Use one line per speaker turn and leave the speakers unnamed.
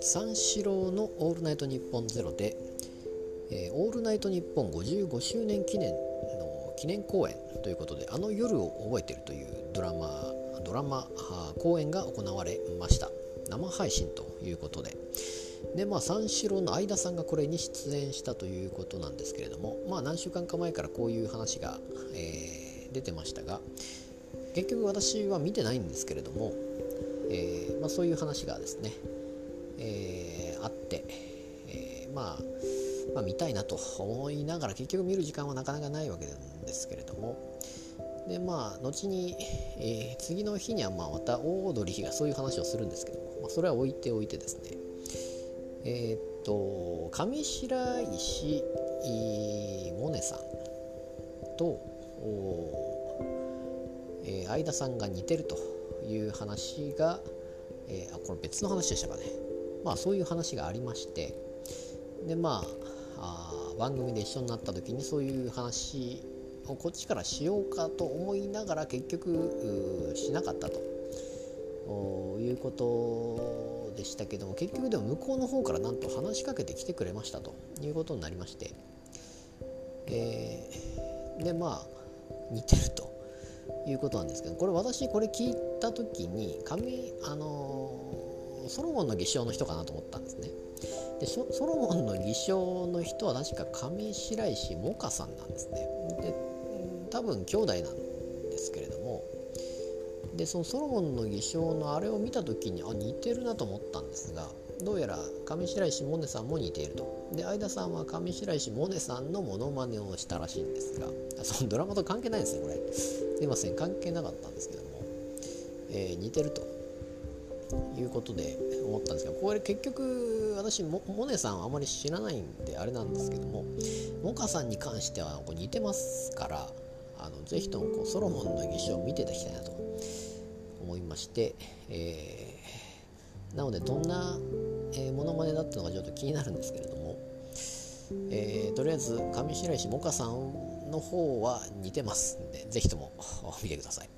三四郎の「オールナイトニッポンゼロで、えー、オールナイトニッポン55周年記念の記念公演ということで「あの夜を覚えてる」というドラマドラマ公演が行われました。生配信ということで。でまあ三四郎の相田さんがこれに出演したということなんですけれどもまあ何週間か前からこういう話が、えー、出てましたが結局私は見てないんですけれども、えーまあ、そういう話がですねえー、あって、えー、まあ、まあ見たいなと思いながら結局見る時間はなかなかないわけなんですけれどもでまあ後に、え、次の日にはまあまたオードリーがそういう話をするんですけども、まあ、それは置いておいてですねえ、っと上白石萌音さんとえー、相田さんが似てるという話が、えー、あこれ別の話でしたかね。まあそういう話がありまして。でまああ番組で一緒になった時にそういう話をこっちからしようかと思いながら結局しなかったと。いうことでしたけども結局でも向こうの方からなんと話しかけてきてくれましたということになりまして、えー、でまあ似てると。いうことなんですけどこれ私これ聞いた時に紙あのソロモンの偽証の人かなと思ったんですね。でソロモンの偽証の人は確か上白石萌歌さんなんですね。で多分兄弟なんですけれどもでそのソロモンの偽証のあれを見た時にあ似てるなと思ったんですがどうやら上白石萌音さんも似ていると。で相田さんは上白石萌音さんのモノマネをしたらしいんですがそのドラマと関係ないですねこれ。すいません関係なかったんですけども、えー、似てると。いうことで思ったんですがこれ結局私モネさんはあまり知らないんであれなんですけどもモカさんに関してはこう似てますからあのぜひともこうソロモンの儀式を見ていただきたいなと思いまして、えー、なのでどんな、ネだったのがちょっと気になるんですけれども、えー、とりあえず上白石萌歌さんの方は似てますんで是非とも見てください。